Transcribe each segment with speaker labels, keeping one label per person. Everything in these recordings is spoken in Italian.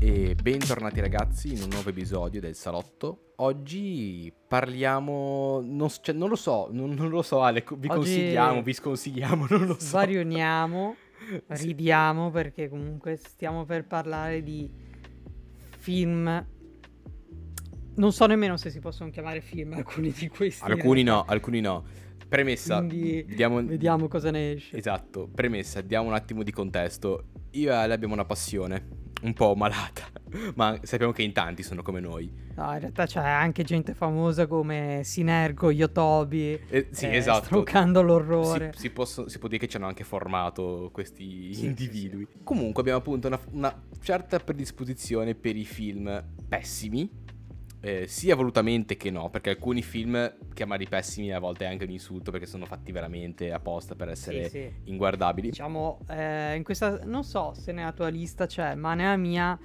Speaker 1: E bentornati ragazzi in un nuovo episodio del Salotto. Oggi parliamo, non, cioè, non lo so, non, non lo so Ale, vi
Speaker 2: Oggi
Speaker 1: consigliamo, vi sconsigliamo, non lo so.
Speaker 2: Svarioniamo,
Speaker 1: Sì.
Speaker 2: ridiamo perché comunque stiamo per parlare di film. Non so nemmeno se si possono chiamare film alcuni di questi.
Speaker 1: Alcuni no, alcuni no. Premessa,
Speaker 2: Quindi
Speaker 1: diamo-
Speaker 2: vediamo cosa ne esce.
Speaker 1: Esatto, premessa, diamo un attimo di contesto. Io e Ale abbiamo una passione, un po' malata, ma sappiamo che in tanti sono come noi.
Speaker 2: No, in realtà c'è anche gente famosa come Sinergo, Yotobi.
Speaker 1: Eh, sì,
Speaker 2: eh,
Speaker 1: esatto.
Speaker 2: Stroccando l'orrore.
Speaker 1: Si, si posso- si può dire che ci hanno anche formato questi
Speaker 2: Sì,
Speaker 1: individui. Comunque abbiamo appunto una, una certa predisposizione per i film pessimi, eh, sia volutamente che no, perché alcuni film chiamarli pessimi a volte è anche un insulto perché sono fatti veramente apposta per essere
Speaker 2: Sì, sì.
Speaker 1: inguardabili.
Speaker 2: Diciamo, eh, in questa non so se nella tua lista c'è, ma nella mia,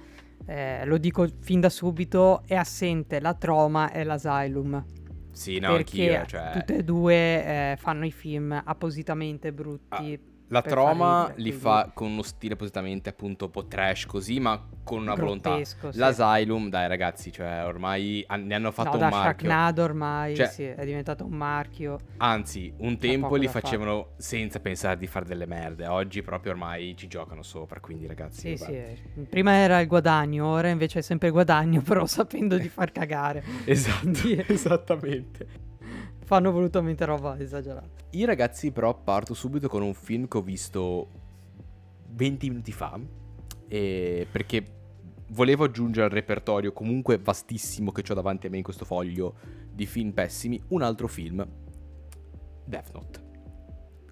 Speaker 2: eh, lo dico fin da subito, è assente la Troma e l'Asylum.
Speaker 1: Sì, no,
Speaker 2: perché
Speaker 1: anch'io, cioè...
Speaker 2: tutte e due eh, fanno i film appositamente brutti.
Speaker 1: La troma li fa con uno stile appositamente appunto un po' trash così, ma con una volontà.
Speaker 2: sì.
Speaker 1: L'Asylum, dai ragazzi, cioè ormai ne hanno fatto
Speaker 2: no,
Speaker 1: un
Speaker 2: da
Speaker 1: marchio.
Speaker 2: Sharknado ormai
Speaker 1: Cioè-
Speaker 2: sì, è diventato un marchio.
Speaker 1: Anzi, un tempo li
Speaker 2: da fare.
Speaker 1: facevano senza pensare di fare delle merde. Oggi proprio ormai ci giocano sopra, quindi ragazzi.
Speaker 2: Sì,
Speaker 1: vabbè.
Speaker 2: sì. Prima era il guadagno, ora invece è sempre guadagno, però sapendo di far cagare.
Speaker 1: Esatto, esattamente.
Speaker 2: Fanno volutamente roba esagerata.
Speaker 1: Io ragazzi però parto subito con un film che ho visto 20 minuti fa, eh, perché volevo aggiungere al repertorio comunque vastissimo che ho davanti a me in questo foglio di film pessimi, un altro film, Death Note.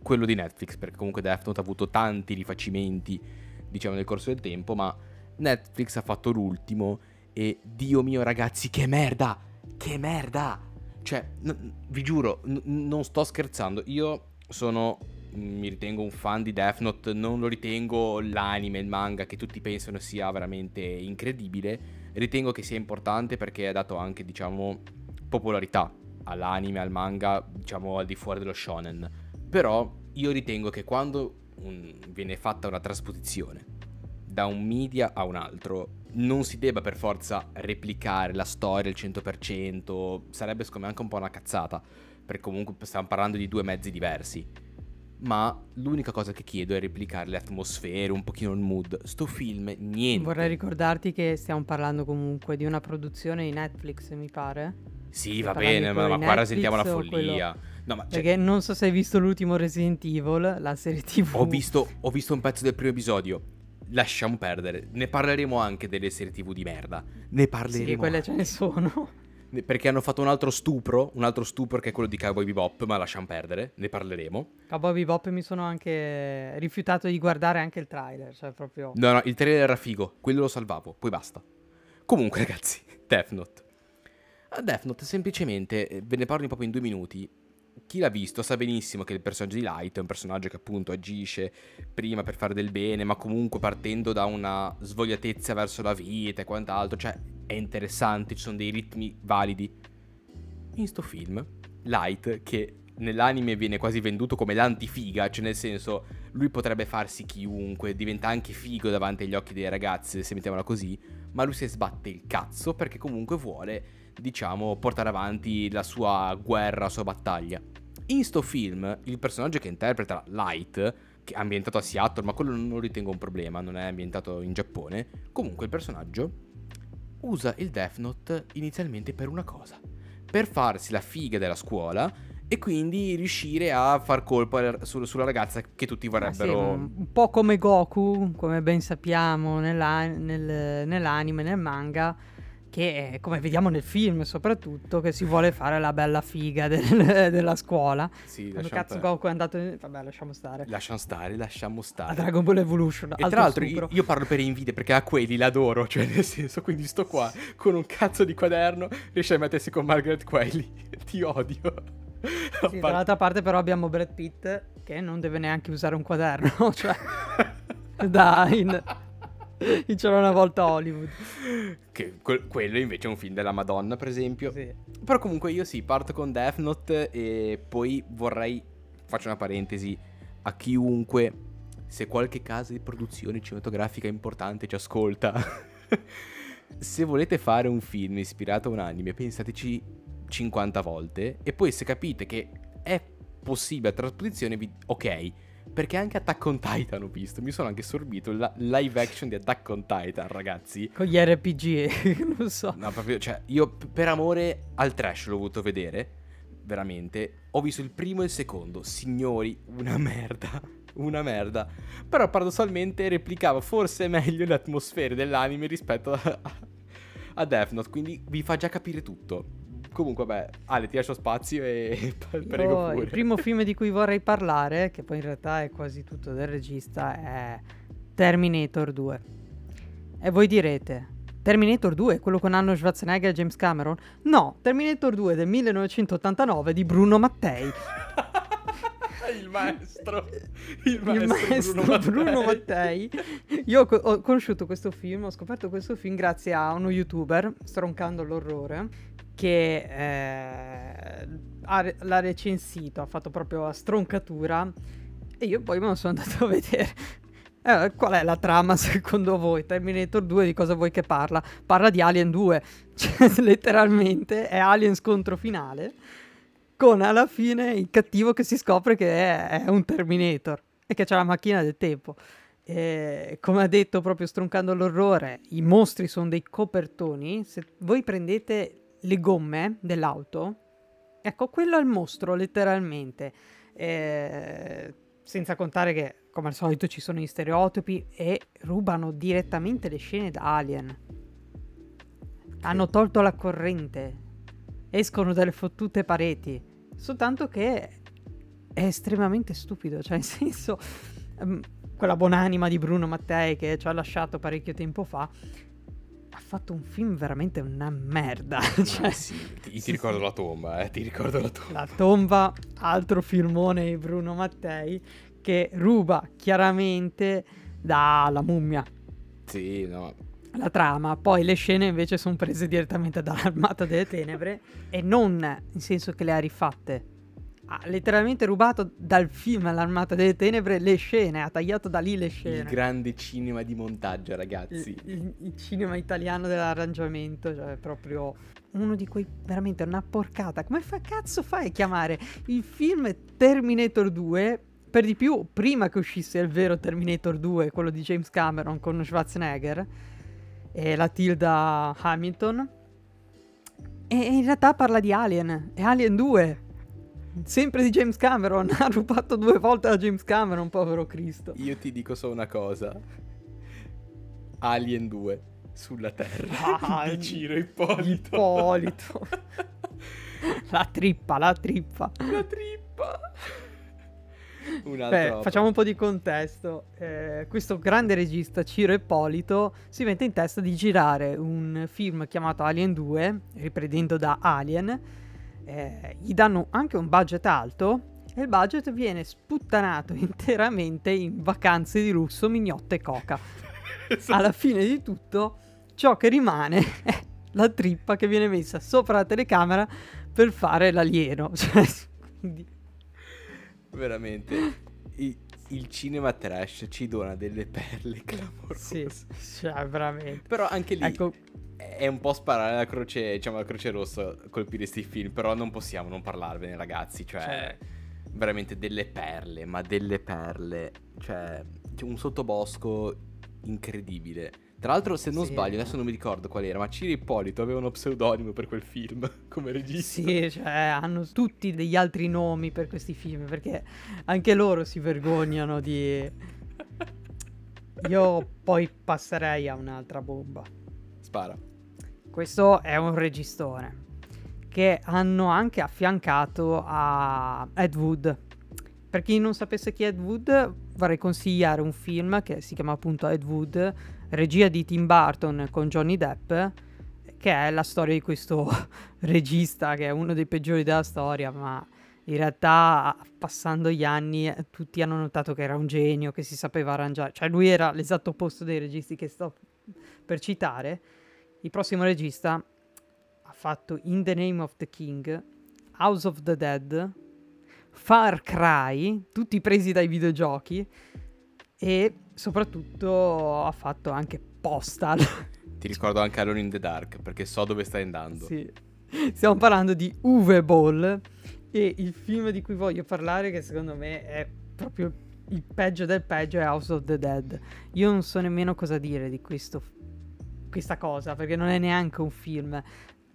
Speaker 1: Quello di Netflix, perché comunque Death Note ha avuto tanti rifacimenti, diciamo, nel corso del tempo, ma Netflix ha fatto l'ultimo e Dio mio ragazzi, che merda! Che merda! Cioè, n- vi giuro, n- non sto scherzando. Io sono. Mi ritengo un fan di Death Note. Non lo ritengo l'anime, il manga che tutti pensano sia veramente incredibile. Ritengo che sia importante perché ha dato anche, diciamo, popolarità all'anime, al manga, diciamo, al di fuori dello shonen. Però io ritengo che quando un- viene fatta una trasposizione da un media a un altro non si debba per forza replicare la storia al 100%, sarebbe secondo me anche un po' una cazzata, perché comunque stiamo parlando di due mezzi diversi. Ma l'unica cosa che chiedo è replicare le atmosfere, un pochino il mood. Sto film, niente.
Speaker 2: Vorrei ricordarti che stiamo parlando comunque di una produzione di Netflix, mi pare.
Speaker 1: Sì, va bene, ma, ma qua rasentiamo la
Speaker 2: quello-
Speaker 1: follia. No, ma cioè,
Speaker 2: Perché non so se hai visto l'ultimo Resident Evil, la serie TV.
Speaker 1: ho, visto, ho visto un pezzo del primo episodio. Lasciamo perdere. Ne parleremo anche delle serie TV di merda. Ne parleremo.
Speaker 2: Sì, quelle
Speaker 1: anche.
Speaker 2: ce ne sono.
Speaker 1: Perché hanno fatto un altro stupro, un altro stupro che è quello di Cowboy Bebop, ma lasciamo perdere, ne parleremo.
Speaker 2: Cowboy Bebop mi sono anche rifiutato di guardare anche il trailer, cioè proprio...
Speaker 1: No, no, il trailer era figo, quello lo salvavo, poi basta. Comunque, ragazzi, Death Note. A Death Note semplicemente, eh, ve ne parlo proprio in due minuti. Chi l'ha visto sa benissimo che il personaggio di Light è un personaggio che appunto agisce prima per fare del bene, ma comunque partendo da una svogliatezza verso la vita e quant'altro, cioè è interessante, ci sono dei ritmi validi. In sto film, Light, che nell'anime viene quasi venduto come l'antifiga, cioè nel senso lui potrebbe farsi chiunque, diventa anche figo davanti agli occhi dei ragazzi, se mettiamola così, ma lui si sbatte il cazzo perché comunque vuole, diciamo, portare avanti la sua guerra, la sua battaglia. In sto film, il personaggio che interpreta Light, che è ambientato a Seattle, ma quello non lo ritengo un problema, non è ambientato in Giappone, comunque il personaggio usa il Death Note inizialmente per una cosa, per farsi la figa della scuola e quindi riuscire a far colpo su- sulla ragazza che tutti
Speaker 2: Ah, sì,
Speaker 1: vorrebbero...
Speaker 2: un un po' come Goku, come ben sappiamo nella- nel- nell'anime, nel manga, che è, come vediamo nel film soprattutto, che si vuole fare la bella figa del- della scuola.
Speaker 1: Sì,
Speaker 2: Quando cazzo
Speaker 1: perdere.
Speaker 2: Goku è andato... in- Vabbè, lasciamo stare.
Speaker 1: Lasciamo stare, lasciamo
Speaker 2: A
Speaker 1: stare.
Speaker 2: Dragon Ball Evolution.
Speaker 1: E tra l'altro io, io parlo per invidia perché a quelli l'adoro, cioè nel senso, quindi sto qua con un cazzo di quaderno, riesce a mettersi con Margaret Qualley. Ti odio.
Speaker 2: Sì, dall'altra parte però abbiamo Brad Pitt che non deve neanche usare un quaderno, cioè... Dai, in- C'era una volta Hollywood.
Speaker 1: Che que- quello invece è un film della Madonna, per esempio.
Speaker 2: Sì.
Speaker 1: Però comunque io sì, parto con Death Note e poi vorrei, faccio una parentesi, a chiunque, se qualche casa di produzione cinematografica importante ci ascolta, se volete fare un film ispirato a un anime, pensateci 50 volte e poi se capite che è possibile la trasposizione, vi... ok, perché anche Attack on Titan ho visto, mi sono anche sorbito la live action di Attack on Titan, ragazzi.
Speaker 2: Con gli RPG, non so.
Speaker 1: No, proprio, cioè, io per amore al trash l'ho voluto vedere, veramente. Ho visto il primo e il secondo, signori, una merda, una merda. Però paradossalmente replicava forse meglio le atmosfere dell'anime rispetto a, a Death Note, quindi vi fa già capire tutto. Comunque, beh, Ale, ti lascio spazio e prego
Speaker 2: Io- il primo film di cui vorrei parlare, che poi in realtà è quasi tutto del regista, è Terminator 2. E voi direte, Terminator 2, quello con Arnold Schwarzenegger e James Cameron? No, Terminator 2 del 1989 di Bruno Mattei.
Speaker 1: il maestro, il
Speaker 2: Il
Speaker 1: maestro,
Speaker 2: maestro Bruno Mattei. Io ho, co- ho conosciuto questo film, ho scoperto questo film grazie a uno youtuber, Stroncando l'orrore, che eh, ha l'ha recensito, ha fatto proprio la stroncatura e io poi me lo sono andato a vedere. Eh, qual è la trama secondo voi? Terminator 2 di cosa vuoi che parla? Parla di Alien 2, cioè letteralmente è Alien scontro finale con alla fine il cattivo che si scopre che è, è un Terminator e che c'ha la macchina del tempo. E, come ha detto proprio stroncando l'orrore, i mostri sono dei copertoni. Se voi prendete le gomme dell'auto, ecco, quello è il mostro, letteralmente. E, senza contare che, come al solito, ci sono gli stereotipi e rubano direttamente le scene da Alien. Hanno tolto la corrente, escono dalle fottute pareti. Soltanto che è estremamente stupido, cioè nel senso, ehm, quella buonanima di Bruno Mattei che ci ha lasciato parecchio tempo fa, fatto un film veramente una merda. cioè,
Speaker 1: sì, ti, ti ricordo la tomba, eh, ti ricordo la tomba.
Speaker 2: La tomba, altro filmone di Bruno Mattei che ruba chiaramente dalla mummia
Speaker 1: Sì, no,
Speaker 2: la trama, poi le scene invece sono prese direttamente dall'Armata delle Tenebre e non in senso che le ha rifatte. Ha letteralmente rubato dal film L'Armata delle Tenebre le scene, ha tagliato da lì le
Speaker 1: il
Speaker 2: scene.
Speaker 1: grande cinema di montaggio, ragazzi.
Speaker 2: Il, il- il cinema italiano dell'arrangiamento, cioè proprio uno di quei veramente una porcata. Come fa cazzo fai a chiamare il film Terminator 2? Per di più, prima che uscisse il vero Terminator 2, quello di James Cameron con Schwarzenegger e la Tilda Hamilton. E in realtà parla di Alien, è Alien 2. Sempre di James Cameron, ha rubato due volte da James Cameron, povero Cristo.
Speaker 1: Io ti dico solo una cosa. Alien 2 sulla Terra
Speaker 2: Ah,
Speaker 1: Ciro Ippolito.
Speaker 2: Ippolito. La trippa, la trippa.
Speaker 1: La trippa.
Speaker 2: Beh, facciamo un po' di contesto. Eh, questo grande regista, Ciro Ippolito, si mette in testa di girare un film chiamato Alien 2, riprendendo da Alien. Eh, gli danno anche un budget alto e il budget viene sputtanato interamente in vacanze di lusso, mignotte e coca. Alla fine di tutto, ciò che rimane è la trippa che viene messa sopra la telecamera per fare l'alieno. Cioè, quindi-
Speaker 1: Veramente. i- il cinema trash ci dona delle perle clamorose.
Speaker 2: Sì, cioè, veramente.
Speaker 1: Però anche lì
Speaker 2: Ecco,
Speaker 1: è un po' sparare la croce, diciamo la croce rossa, colpire questi film, però non possiamo non parlarvene, ragazzi, cioè
Speaker 2: Cioè.
Speaker 1: veramente delle perle, ma delle perle, cioè c'è un sottobosco incredibile. Tra l'altro, se non
Speaker 2: Sì.
Speaker 1: sbaglio, adesso non mi ricordo qual era, ma Ciro Ippolito aveva uno pseudonimo per quel film come regista.
Speaker 2: sì, cioè, hanno tutti degli altri nomi per questi film, perché anche loro si vergognano di... Io poi passerei a un'altra bomba.
Speaker 1: Spara.
Speaker 2: Questo è un registore che hanno anche affiancato a Ed Wood. Per chi non sapesse chi è Ed Wood, vorrei consigliare un film che si chiama appunto Ed Wood, regia di Tim Burton con Johnny Depp, che è la storia di questo regista che è uno dei peggiori della storia, ma in realtà passando gli anni tutti hanno notato che era un genio, che si sapeva arrangiare, cioè lui era l'esatto opposto dei registi che sto per citare. Il prossimo regista ha fatto In the Name of the King, House of the Dead, Far Cry, tutti presi dai videogiochi e soprattutto ha fatto anche Postal.
Speaker 1: Ti ricordo anche Alone in the Dark perché so dove stai andando.
Speaker 2: Sì. Stiamo parlando di Uwe Ball e il film di cui voglio parlare che secondo me è proprio il peggio del peggio è House of the Dead. Io non so nemmeno cosa dire di questo, questa cosa perché non è neanche un film.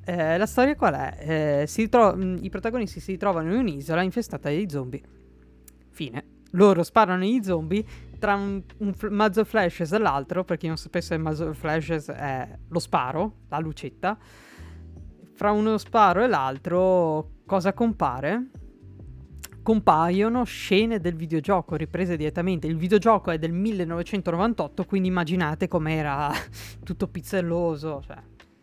Speaker 2: Eh, la storia qual è? Eh, ritro- I protagonisti si trovano in un'isola infestata di zombie. Fine. Loro sparano gli zombie tra un, un f- muzzle flashes e l'altro, per chi non sapesse muzzle flashes è lo sparo, la lucetta. Fra uno sparo e l'altro cosa compare? Compaiono scene del videogioco riprese direttamente. Il videogioco è del 1998, quindi immaginate com'era tutto pizzelloso. Cioè.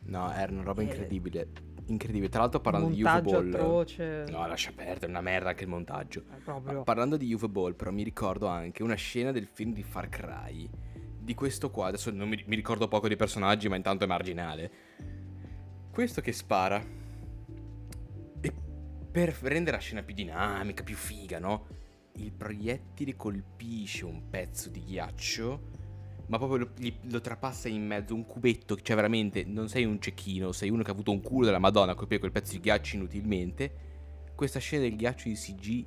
Speaker 1: No, era una roba incredibile. Incredibile. Tra l'altro parlando di UV Ball.
Speaker 2: atroce.
Speaker 1: No, lascia perdere, è una merda anche il montaggio.
Speaker 2: Eh, proprio.
Speaker 1: Parlando di UV Ball, però mi ricordo anche una scena del film di Far Cry. Di questo qua, adesso non mi, mi ricordo poco dei personaggi, ma intanto è marginale. Questo che spara. Per rendere la scena più dinamica, più figa, no? Il proiettile colpisce un pezzo di ghiaccio ma proprio lo, gli- lo trapassa in mezzo un cubetto, cioè veramente non sei un cecchino, sei uno che ha avuto un culo della Madonna a colpire quel pezzo di ghiaccio inutilmente. Questa scena del ghiaccio di CG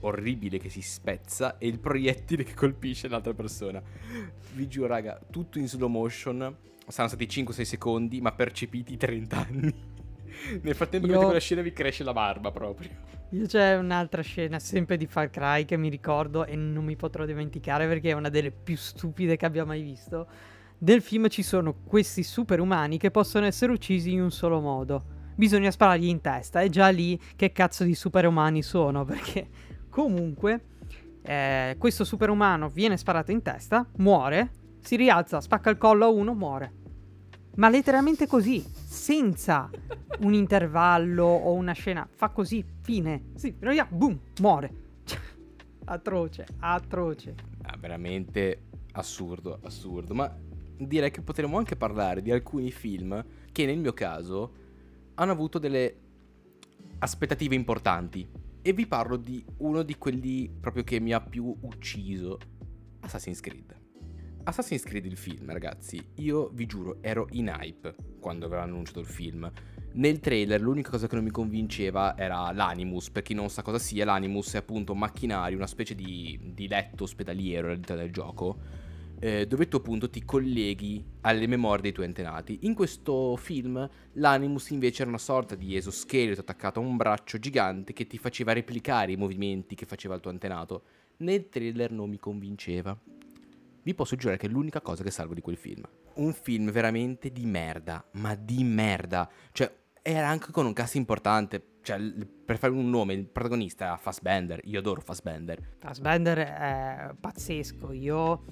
Speaker 1: orribile che si spezza e il proiettile che colpisce l'altra persona. Vi giuro, raga, tutto in slow motion. Saranno stati 5-6 secondi, ma percepiti 30 anni. Nel frattempo
Speaker 2: Io-
Speaker 1: quella scena vi cresce la barba proprio.
Speaker 2: Io c'è un'altra scena sempre di Far Cry che mi ricordo e non mi potrò dimenticare perché è una delle più stupide che abbia mai visto. Del film ci sono questi superumani che possono essere uccisi in un solo modo. Bisogna sparargli in testa. E già lì che cazzo di superumani sono perché comunque eh, questo superumano viene sparato in testa, muore, si rialza, spacca il collo a uno, muore. Ma letteralmente così, senza un intervallo o una scena. Fa così, fine. Sì, però via, boom, muore. Cioè, atroce, atroce.
Speaker 1: Ah, veramente assurdo, assurdo. Ma direi che potremmo anche parlare di alcuni film che nel mio caso hanno avuto delle aspettative importanti. E vi parlo di uno di quelli proprio che mi ha più ucciso. Assassin's Creed. Assassin's Creed il film, ragazzi, io vi giuro, ero in hype quando aveva annunciato il film. Nel trailer l'unica cosa che non mi convinceva era l'Animus, per chi non sa cosa sia, l'Animus è appunto un macchinario, una specie di, di letto ospedaliero all'interno del gioco, eh, dove tu appunto ti colleghi alle memorie dei tuoi antenati. In questo film l'Animus invece era una sorta di esoscheletro attaccato a un braccio gigante che ti faceva replicare i movimenti che faceva il tuo antenato. Nel trailer non mi convinceva. Vi posso giurare che è l'unica cosa che salvo di quel film. Un film veramente di merda, ma di merda. Cioè, era anche con un cast importante. Cioè, per fare un nome, il protagonista era Fassbender. Io adoro Fassbender.
Speaker 2: Fassbender è pazzesco. Io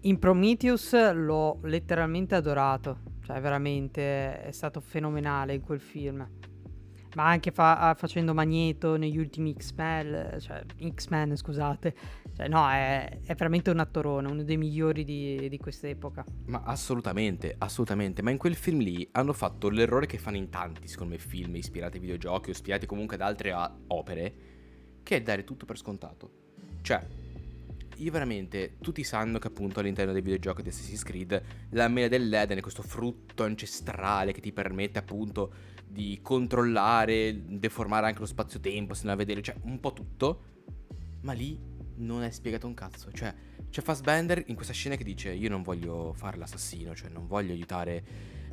Speaker 2: in Prometheus l'ho letteralmente adorato. Cioè, veramente è stato fenomenale in quel film. Ma anche fa- facendo Magneto negli ultimi X-Men, cioè X-Men, scusate. Cioè, no, è, è veramente un attorone, uno dei migliori di, di quest'epoca.
Speaker 1: Ma assolutamente, assolutamente. Ma in quel film lì hanno fatto l'errore che fanno in tanti, secondo me, film ispirati ai videogiochi o ispirati comunque ad altre a- opere, che è dare tutto per scontato. Cioè, io veramente, tutti sanno che appunto all'interno dei videogiochi di Assassin's Creed la mela dell'Eden è questo frutto ancestrale che ti permette appunto di controllare, deformare anche lo spazio-tempo, se non a vedere, cioè un po' tutto. Ma lì non è spiegato un cazzo. Cioè, c'è Fassbender in questa scena che dice: Io non voglio fare l'assassino, cioè non voglio aiutare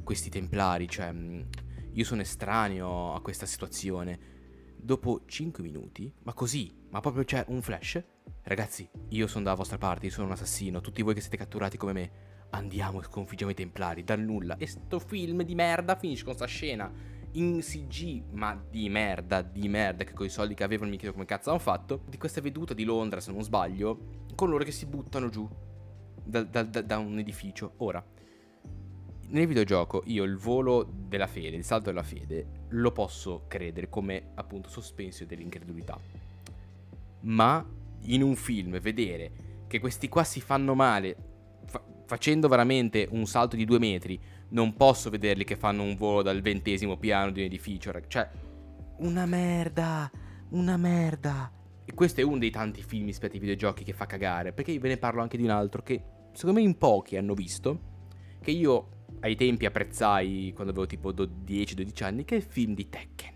Speaker 1: questi templari, cioè mh, io sono estraneo a questa situazione. Dopo 5 minuti, ma così, ma proprio c'è un flash. Ragazzi, io sono dalla vostra parte, io sono un assassino, tutti voi che siete catturati come me. Andiamo e sconfiggiamo i templari, dal nulla. E sto film di merda finisce con sta scena in CG, ma di merda, di merda, che con i soldi che avevano mi chiedo come cazzo hanno fatto, di questa veduta di Londra, se non sbaglio, con loro che si buttano giù da, da- da- da un edificio. Ora, nel videogioco io il volo della fede, il salto della fede, lo posso credere come appunto sospensio dell'incredulità. Ma in un film vedere che questi qua si fanno male fa- facendo veramente un salto di due metri, non posso vederli che fanno un volo dal ventesimo piano di un edificio. Cioè, una merda, una merda. E questo è uno dei tanti film ispirati ai videogiochi che fa cagare, perché ve ne parlo anche di un altro che secondo me in pochi hanno visto, che io ai tempi apprezzai quando avevo tipo 10-12 anni, che è il film di Tekken.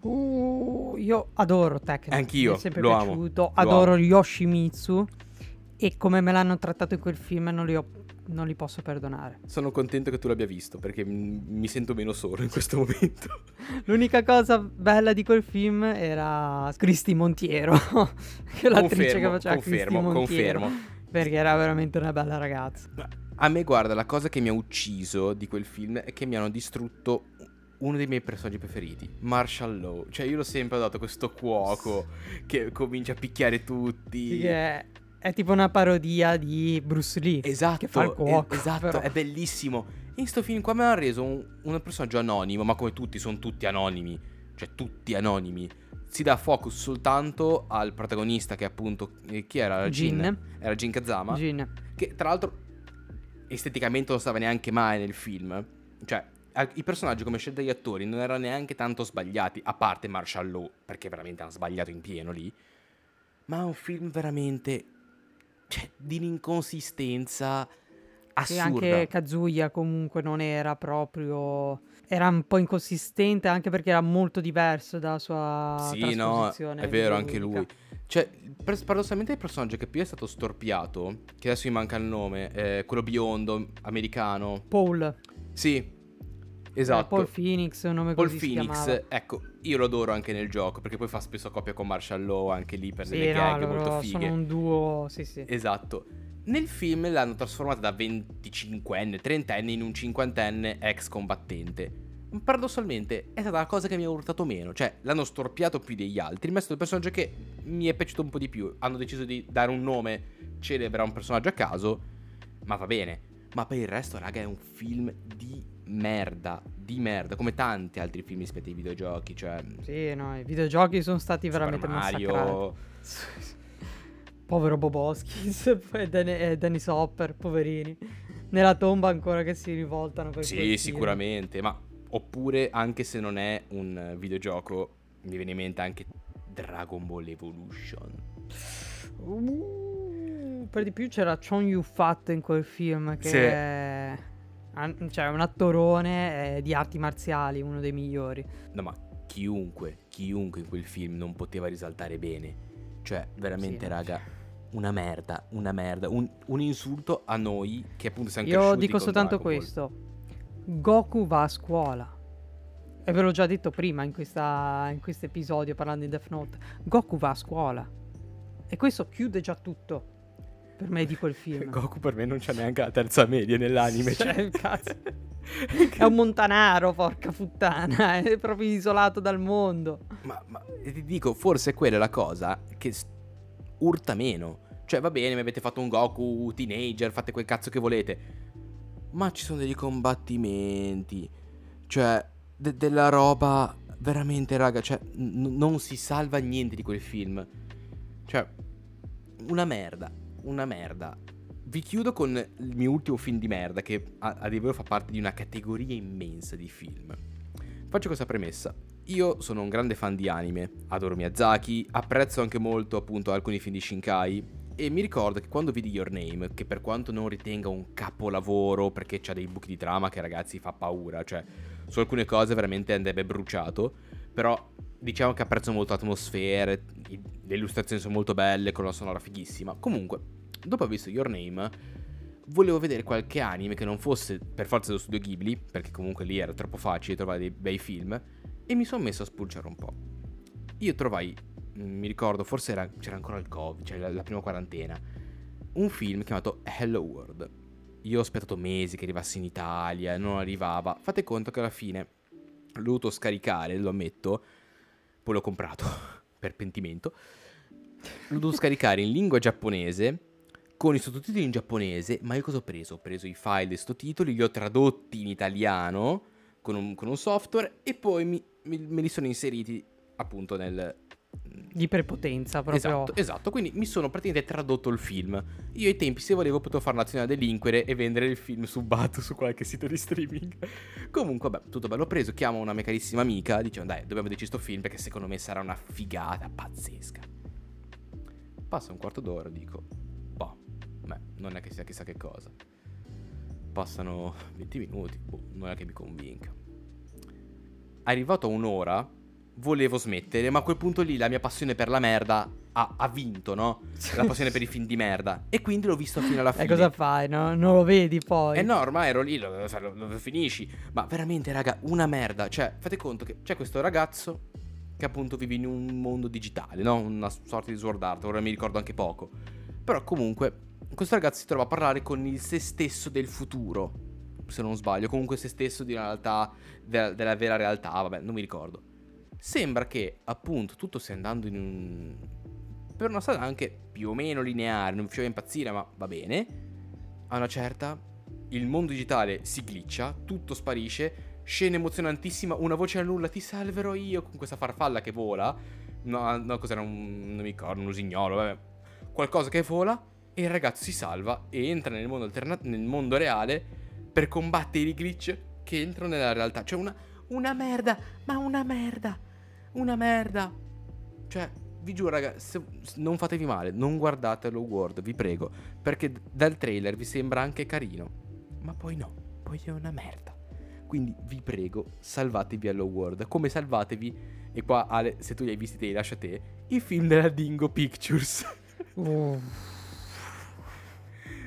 Speaker 2: Uh, io adoro Tekken.
Speaker 1: Anch'io,
Speaker 2: Mi è sempre
Speaker 1: lo
Speaker 2: piaciuto.
Speaker 1: amo,
Speaker 2: adoro
Speaker 1: amo.
Speaker 2: Yoshimitsu. E come me l'hanno trattato in quel film non li, ho- non li posso perdonare.
Speaker 1: Sono contento che tu l'abbia visto, perché m- mi sento meno solo in questo momento.
Speaker 2: L'unica cosa bella di quel film era Cristi Montiero. che l'attrice che
Speaker 1: Confermo,
Speaker 2: faceva Cristi
Speaker 1: confermo,
Speaker 2: Montiero.
Speaker 1: confermo.
Speaker 2: Perché era veramente una bella ragazza.
Speaker 1: A me, guarda, la cosa che mi ha ucciso di quel film è che mi hanno distrutto uno dei miei personaggi preferiti, Marshall Law. Cioè, io l'ho sempre dato questo cuoco che comincia a picchiare tutti.
Speaker 2: Sì, che è, è tipo una parodia di Bruce Lee.
Speaker 1: Esatto,
Speaker 2: Che fa il cuoco,
Speaker 1: es- esatto,
Speaker 2: però.
Speaker 1: è bellissimo. In sto film qua mi hanno reso un, un personaggio anonimo, ma come tutti, sono tutti anonimi. Cioè, tutti anonimi. Si dà focus soltanto al protagonista che appunto... eh, chi era?
Speaker 2: Jin.
Speaker 1: Era Jin Kazama.
Speaker 2: Jin.
Speaker 1: Che tra l'altro esteticamente non stava neanche mai nel film. Cioè, i personaggi come scelta degli attori non erano neanche tanto sbagliati, a parte Marshall Law, perché veramente hanno sbagliato in pieno lì. Ma è un film veramente... Cioè, di un'inconsistenza assurda.
Speaker 2: anche Kazuya comunque non era proprio... Era un po' inconsistente anche perché era molto diverso dalla sua
Speaker 1: Sì, no, è vero, anche lui. Cioè, paradossalmente il personaggio che più è stato storpiato, che adesso mi manca il nome, quello biondo, americano.
Speaker 2: Paul.
Speaker 1: Sì, esatto.
Speaker 2: Paul Phoenix, un nome
Speaker 1: Paul
Speaker 2: così si
Speaker 1: Phoenix, ecco, io lo adoro anche nel gioco, perché poi fa spesso coppia con Marshall Law anche lì per
Speaker 2: Sì,
Speaker 1: delle
Speaker 2: no,
Speaker 1: gag
Speaker 2: loro
Speaker 1: molto fighe.
Speaker 2: sono un duo, sì, sì.
Speaker 1: Esatto. Nel film l'hanno trasformata da 25enne, 30enne in un cinquantenne ex combattente. Paradossalmente è stata la cosa che mi ha urtato meno, cioè l'hanno storpiato più degli altri, messo il personaggio che mi è piaciuto un po' di più. Hanno deciso di dare un nome celebre a un personaggio a caso, ma va bene. Ma per il resto, raga, è un film di merda, di merda, come tanti altri film rispetto ai videogiochi, cioè
Speaker 2: Sì, no, i videogiochi sono stati
Speaker 1: Super
Speaker 2: veramente massacrati.
Speaker 1: Mario,
Speaker 2: Povero Boboskis e Dan- e Dennis Hopper, poverini. Nella tomba ancora che si rivoltano per
Speaker 1: Sì, sicuramente, ma oppure anche se non è un eh, videogioco, mi viene in mente anche Dragon Ball Evolution.
Speaker 2: Uh, per di più c'era Chon Yu Fat in quel film che
Speaker 1: Sì.
Speaker 2: è cioè, un attorone eh, di arti marziali, uno dei migliori.
Speaker 1: No, ma chiunque, chiunque in quel film non poteva risaltare bene. Cioè, veramente,
Speaker 2: Sì.
Speaker 1: raga, una merda, una merda, un, un insulto a noi che appunto siamo
Speaker 2: Io dico soltanto questo. Goku va a scuola. E ve l'ho già detto prima in questo episodio parlando di Death Note. Goku va a scuola. E questo chiude già tutto. Per me di quel film.
Speaker 1: Goku per me non c'ha neanche la terza media nell'anime.
Speaker 2: Cioè,
Speaker 1: Cioè,
Speaker 2: cazzo. È un montanaro, porca puttana. È proprio isolato dal mondo.
Speaker 1: Ma, ma ti dico, forse quella è la cosa che urta meno. Cioè, va bene, mi avete fatto un Goku teenager, fate quel cazzo che volete. Ma ci sono degli combattimenti. Cioè, de- della roba veramente, raga. Cioè, n- non si salva niente di quel film. Cioè, una merda. Una merda. Vi chiudo con il mio ultimo film di merda, che a, a vero fa parte di una categoria immensa di film. Faccio questa premessa. Io sono un grande fan di anime, adoro Miyazaki, apprezzo anche molto appunto alcuni film di Shinkai e mi ricordo che quando vidi Your Name, che per quanto non ritenga un capolavoro perché c'ha dei buchi di trama che ragazzi fa paura, cioè su alcune cose veramente andrebbe bruciato, però diciamo che apprezzo molto l'atmosfera, le illustrazioni sono molto belle, con la sonora fighissima. Comunque, dopo aver visto Your Name, volevo vedere qualche anime che non fosse per forza dello studio Ghibli, perché comunque lì era troppo facile trovare dei bei film, e mi sono messo a spulciare un po'. Io trovai, mm, mi ricordo, forse era- c'era ancora il Covid, cioè la, la prima quarantena, un film chiamato Hello World. Io ho aspettato mesi che arrivasse in Italia, non arrivava. Fate conto che alla fine l'ho dovuto scaricare, lo ammetto, poi l'ho comprato per pentimento. L'ho dovuto scaricare in lingua giapponese con i sottotitoli in giapponese, ma io cosa ho preso? Ho preso i file dei sottotitoli, li ho tradotti in italiano con un, con un software e poi mi, mi, me li sono inseriti appunto nel...
Speaker 2: Di prepotenza proprio.
Speaker 1: Esatto, esatto, quindi mi sono praticamente tradotto il film. Io ai tempi se volevo potevo fare un'azione a delinquere e vendere il film subato su qualche sito di streaming. Comunque, vabbè, tutto bello preso, chiamo una mia carissima amica, dicendo dai, dobbiamo vedere questo film perché secondo me sarà una figata pazzesca. Passa un quarto d'ora, dico, beh, non è che sia chissà che cosa. Passano 20 minuti, boh, non è che mi convinca. Arrivato a un'ora, volevo smettere, ma a quel punto lì la mia passione per la merda ha, ha vinto, no? La passione per i film di merda. E quindi l'ho visto fino alla fine.
Speaker 2: E cosa fai, no? Non lo vedi poi?
Speaker 1: Eh no, ormai ero lì, lo, lo, lo finisci. Ma veramente, raga, una merda. Cioè, fate conto che c'è questo ragazzo che appunto vive in un mondo digitale, no? Una sorta di Sword Art, ora mi ricordo anche poco. Però comunque, questo ragazzo si trova a parlare con il se stesso del futuro. Se non sbaglio, comunque se stesso di una realtà, della, della vera realtà, vabbè, non mi ricordo. Sembra che appunto tutto stia andando in un... per una strada anche più o meno lineare, non vi faceva impazzire, ma va bene. A una certa, il mondo digitale si glitcha, tutto sparisce, scena emozionantissima, una voce al nulla, ti salverò io con questa farfalla che vola. No, no cos'era un... non mi ricordo, un usignolo, vabbè. Qualcosa che vola e il ragazzo si salva e entra nel mondo, alterna- nel mondo reale per combattere i glitch che entrano nella realtà. Cioè una, una merda, ma una merda, una merda. Cioè, vi giuro, raga, se, non fatevi male, non guardatelo World, vi prego, perché dal trailer vi sembra anche carino, ma poi no, poi è una merda. Quindi vi prego, salvatevi Hello World, come salvatevi, e qua Ale, se tu li hai visti te li lascia te, i film della Dingo Pictures.
Speaker 2: Uh.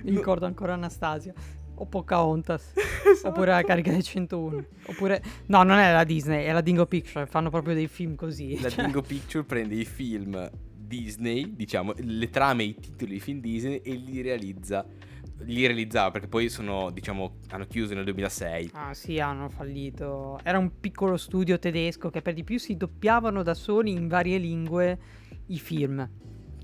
Speaker 2: Mi ricordo ancora Anastasia. O Pocahontas. esatto. Oppure la carica del 101. Oppure... No, non è la Disney, è la Dingo Picture. Fanno proprio dei film così.
Speaker 1: La cioè... Dingo Picture prende i film Disney, diciamo, le trame e i titoli di film Disney e li realizza. Li realizzava perché poi sono, diciamo, hanno chiuso nel 2006.
Speaker 2: Ah sì, hanno fallito. Era un piccolo studio tedesco che per di più si doppiavano da soli in varie lingue i film.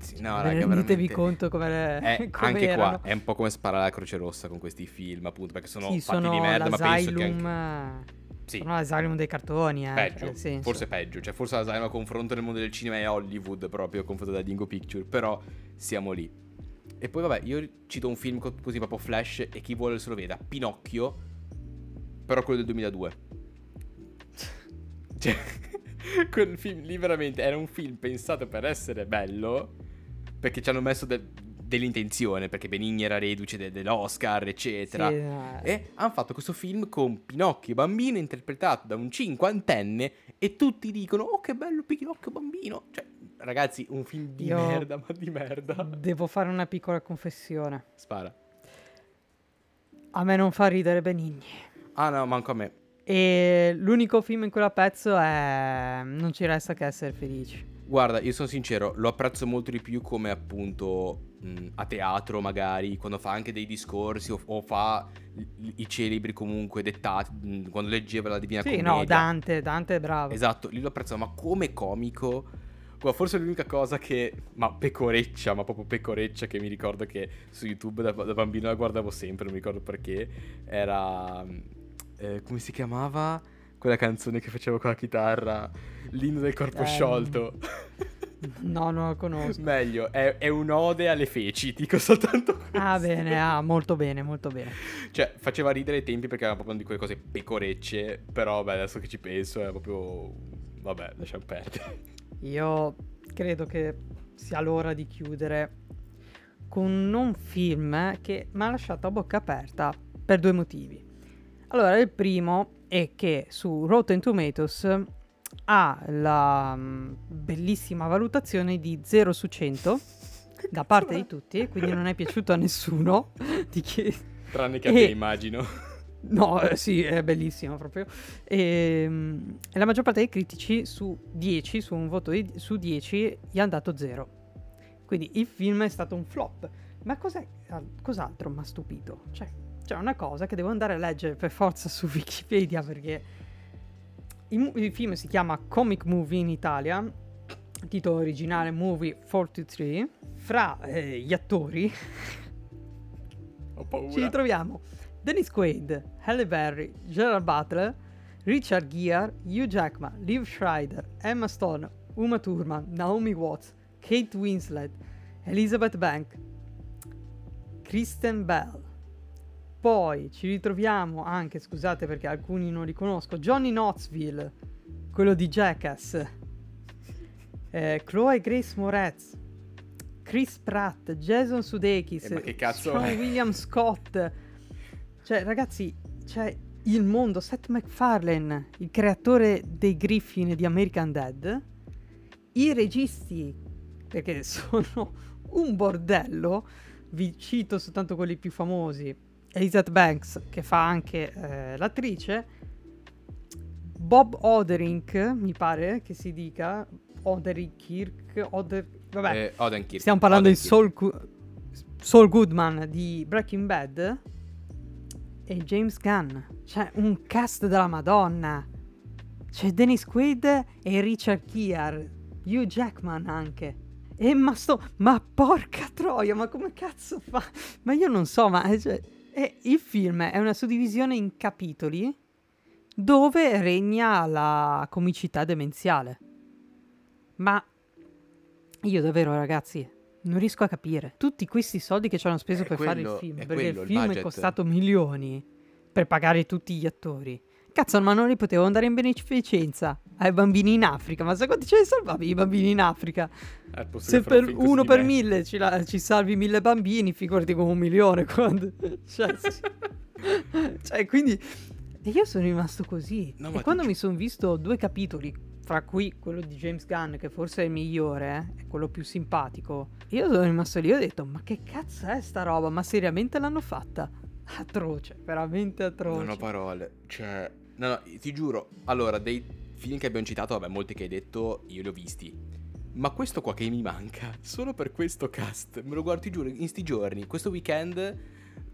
Speaker 1: Sì, no, raga,
Speaker 2: rendetevi conto come,
Speaker 1: è,
Speaker 2: come
Speaker 1: anche
Speaker 2: erano.
Speaker 1: qua è un po' come sparare alla Croce Rossa con questi film, appunto, perché sono
Speaker 2: sì,
Speaker 1: fatti
Speaker 2: sono
Speaker 1: di merda, ma penso che anche... Sì.
Speaker 2: Sono l'asylum dei cartoni, eh.
Speaker 1: Peggio,
Speaker 2: senso.
Speaker 1: forse peggio, cioè forse l'asylum a confronto nel mondo del cinema è Hollywood proprio confronto da Dingo Picture, però siamo lì. E poi vabbè, io cito un film così proprio flash e chi vuole se lo veda, Pinocchio, però quello del 2002. Cioè, quel film lì veramente era un film pensato per essere bello, perché ci hanno messo de- dell'intenzione, perché Benigni era reduce de- dell'Oscar, eccetera.
Speaker 2: Sì, no.
Speaker 1: E hanno fatto questo film con Pinocchio bambino interpretato da un cinquantenne e tutti dicono "Oh, che bello Pinocchio bambino". Cioè, ragazzi, un film di
Speaker 2: Io-
Speaker 1: merda, ma di merda.
Speaker 2: Devo fare una piccola confessione.
Speaker 1: Spara.
Speaker 2: A me non fa ridere Benigni.
Speaker 1: Ah no, manco a me.
Speaker 2: E l'unico film in cui la pezzo è Non ci resta che essere felici.
Speaker 1: Guarda, io sono sincero, lo apprezzo molto di più come appunto mh, a teatro magari, quando fa anche dei discorsi o, o fa i, i celebri comunque dettati, mh, quando leggeva la Divina
Speaker 2: Sì,
Speaker 1: Commedia.
Speaker 2: no, Dante, Dante è bravo.
Speaker 1: Esatto, lì lo apprezzo, ma come comico... Guarda, forse l'unica cosa che... Ma pecoreccia, ma proprio pecoreccia che mi ricordo che su YouTube da, da bambino la guardavo sempre, non mi ricordo perché, era... eh, come si chiamava? Quella canzone che facevo con la chitarra, l'inno del corpo
Speaker 2: Ehm,
Speaker 1: sciolto.
Speaker 2: No, non lo conosco.
Speaker 1: Meglio, è, è un'ode alle feci, dico soltanto questo.
Speaker 2: Ah, bene, ah, molto bene, molto bene.
Speaker 1: Cioè, faceva ridere ai tempi perché era proprio una di quelle cose pecorecce, però beh, adesso che ci penso è proprio... Vabbè, lasciamo perdere.
Speaker 2: Io credo che sia l'ora di chiudere con un film che mi ha lasciato a bocca aperta per due motivi. Allora, il primo è che su Rotten Tomatoes ha la mm, bellissima valutazione di 0 su 100 da parte di tutti, quindi non è piaciuto a nessuno chi...
Speaker 1: Tranne che a te, immagino.
Speaker 2: No, eh, sì, è bellissimo proprio. E, e la maggior parte dei critici su 10, su un voto di- su 10, gli hanno dato 0. Quindi il film è stato un flop. Ma cos'è, al- cos'altro mi ha stupito? Cioè, c'è una cosa che devo andare a leggere per forza su Wikipedia perché il, il film si chiama Comic Movie in Italia, titolo originale Movie 43, fra eh, gli attori
Speaker 1: Ho paura.
Speaker 2: Ci ritroviamo Dennis Quaid, Halle Berry, Gerald Butler, Richard Gere, Hugh Jackman, Liv Schreider, Emma Stone, Uma Thurman, Naomi Watts, Kate Winslet, Elizabeth Bank, Kristen Bell. Poi ci ritroviamo anche, scusate perché alcuni non li conosco, Johnny Knoxville, quello di Jackass, eh, Chloe Grace Moretz, Chris Pratt, Jason Sudeikis,
Speaker 1: Eh,
Speaker 2: Sean? William Scott. Cioè, ragazzi, c'è il mondo, Seth MacFarlane, il creatore dei Griffin di American Dead, i registi, perché sono un bordello, vi cito soltanto quelli più famosi, Elizabeth Banks, che fa anche eh, l'attrice, Bob Oderink, mi pare che si dica, Oderikirk, Oder... vabbè,
Speaker 1: Eh, Odenkirk.
Speaker 2: Stiamo parlando di
Speaker 1: Odenkirk.
Speaker 2: Saul, Gu- Saul Goodman di Breaking Bad e James Gunn. C'è un cast della Madonna. C'è Dennis Quaid e Richard Gere. Hugh Jackman anche. E ma sto... Ma porca troia, ma come cazzo fa? Ma io non so, ma... Cioè, è- il film è una suddivisione in capitoli dove regna la comicità demenziale. Ma io davvero, ragazzi, non riesco a capire. Tutti questi soldi che ci hanno speso
Speaker 1: È
Speaker 2: per fare il
Speaker 1: quello-
Speaker 2: film,
Speaker 1: è
Speaker 2: perché il
Speaker 1: quello il
Speaker 2: film è
Speaker 1: budget.
Speaker 2: costato milioni per pagare tutti gli attori. Cazzo, ma non li potevo andare in beneficenza ai bambini in Africa. Ma sai quanti ce ne salvavi i bambini in Africa?
Speaker 1: Posto
Speaker 2: Se per uno per
Speaker 1: me.
Speaker 2: mille ci, la- ci salvi mille bambini, figurati con un milione. Quando... Cioè, sì. Cioè, quindi... E io sono rimasto così.
Speaker 1: No,
Speaker 2: e quando mi sono visto due capitoli, fra cui quello di James Gunn, che forse è il migliore, eh, è quello più simpatico, io sono rimasto lì e ho detto, ma che cazzo è sta roba? Ma seriamente l'hanno fatta? Atroce, veramente atroce.
Speaker 1: Non ho parole. Cioè, no, no, ti giuro. Allora, dei film che abbiamo citato, vabbè, molti che hai detto, io li ho visti. Ma questo qua che mi manca, solo per questo cast, me lo guardo, ti giuro, in sti giorni, questo weekend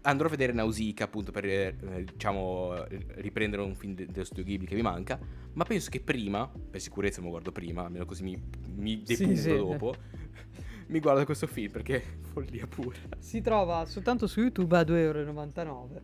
Speaker 1: andrò a vedere Nausicaa, appunto, per, eh, diciamo, riprendere un film de- dello studio Ghibli che mi manca. Ma penso che prima, per sicurezza me lo guardo prima, almeno così mi, mi
Speaker 2: Sì,
Speaker 1: depuro
Speaker 2: sì.
Speaker 1: dopo, mi guardo questo film, perché follia pura.
Speaker 2: Si trova soltanto su YouTube a 2,99€.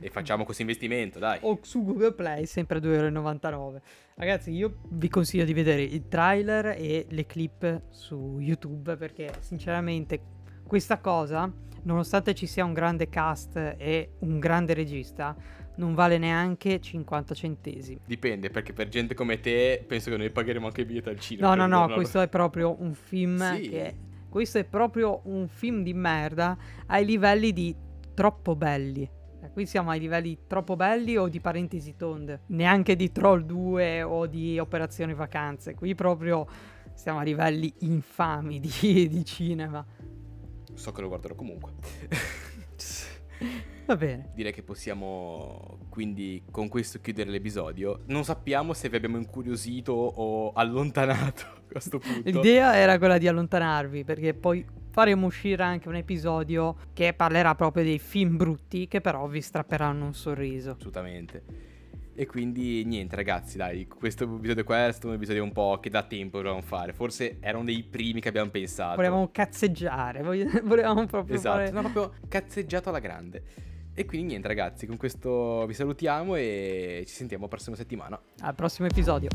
Speaker 1: E facciamo questo investimento, dai.
Speaker 2: o su Google Play sempre a 2,99€. Ragazzi, io vi consiglio di vedere il trailer e le clip su YouTube perché sinceramente questa cosa, nonostante ci sia un grande cast e un grande regista, non vale neanche 50 centesimi.
Speaker 1: Dipende, perché per gente come te penso che noi pagheremo anche il biglietto al cinema.
Speaker 2: No, no, no,
Speaker 1: vederlo.
Speaker 2: questo è proprio un film
Speaker 1: Sì.
Speaker 2: che questo è proprio un film di merda ai livelli di troppo belli. Qui siamo ai livelli troppo belli o di parentesi tonde, neanche di Troll 2 o di Operazione Vacanze. Qui proprio siamo a livelli infami di, di cinema.
Speaker 1: So che lo guarderò comunque.
Speaker 2: Va bene.
Speaker 1: Direi che possiamo quindi con questo chiudere l'episodio. Non sappiamo se vi abbiamo incuriosito o allontanato a questo punto.
Speaker 2: L'idea era quella di allontanarvi perché poi faremo uscire anche un episodio che parlerà proprio dei film brutti che però vi strapperanno un sorriso.
Speaker 1: Assolutamente. E quindi niente ragazzi, dai, questo episodio qua è stato un episodio un po' che da tempo volevamo fare, forse erano dei primi che abbiamo pensato.
Speaker 2: Volevamo cazzeggiare, volevamo proprio
Speaker 1: esatto,
Speaker 2: fare...
Speaker 1: no, proprio cazzeggiato alla grande. E quindi niente ragazzi, con questo vi salutiamo e ci sentiamo la prossima settimana.
Speaker 2: Al prossimo episodio.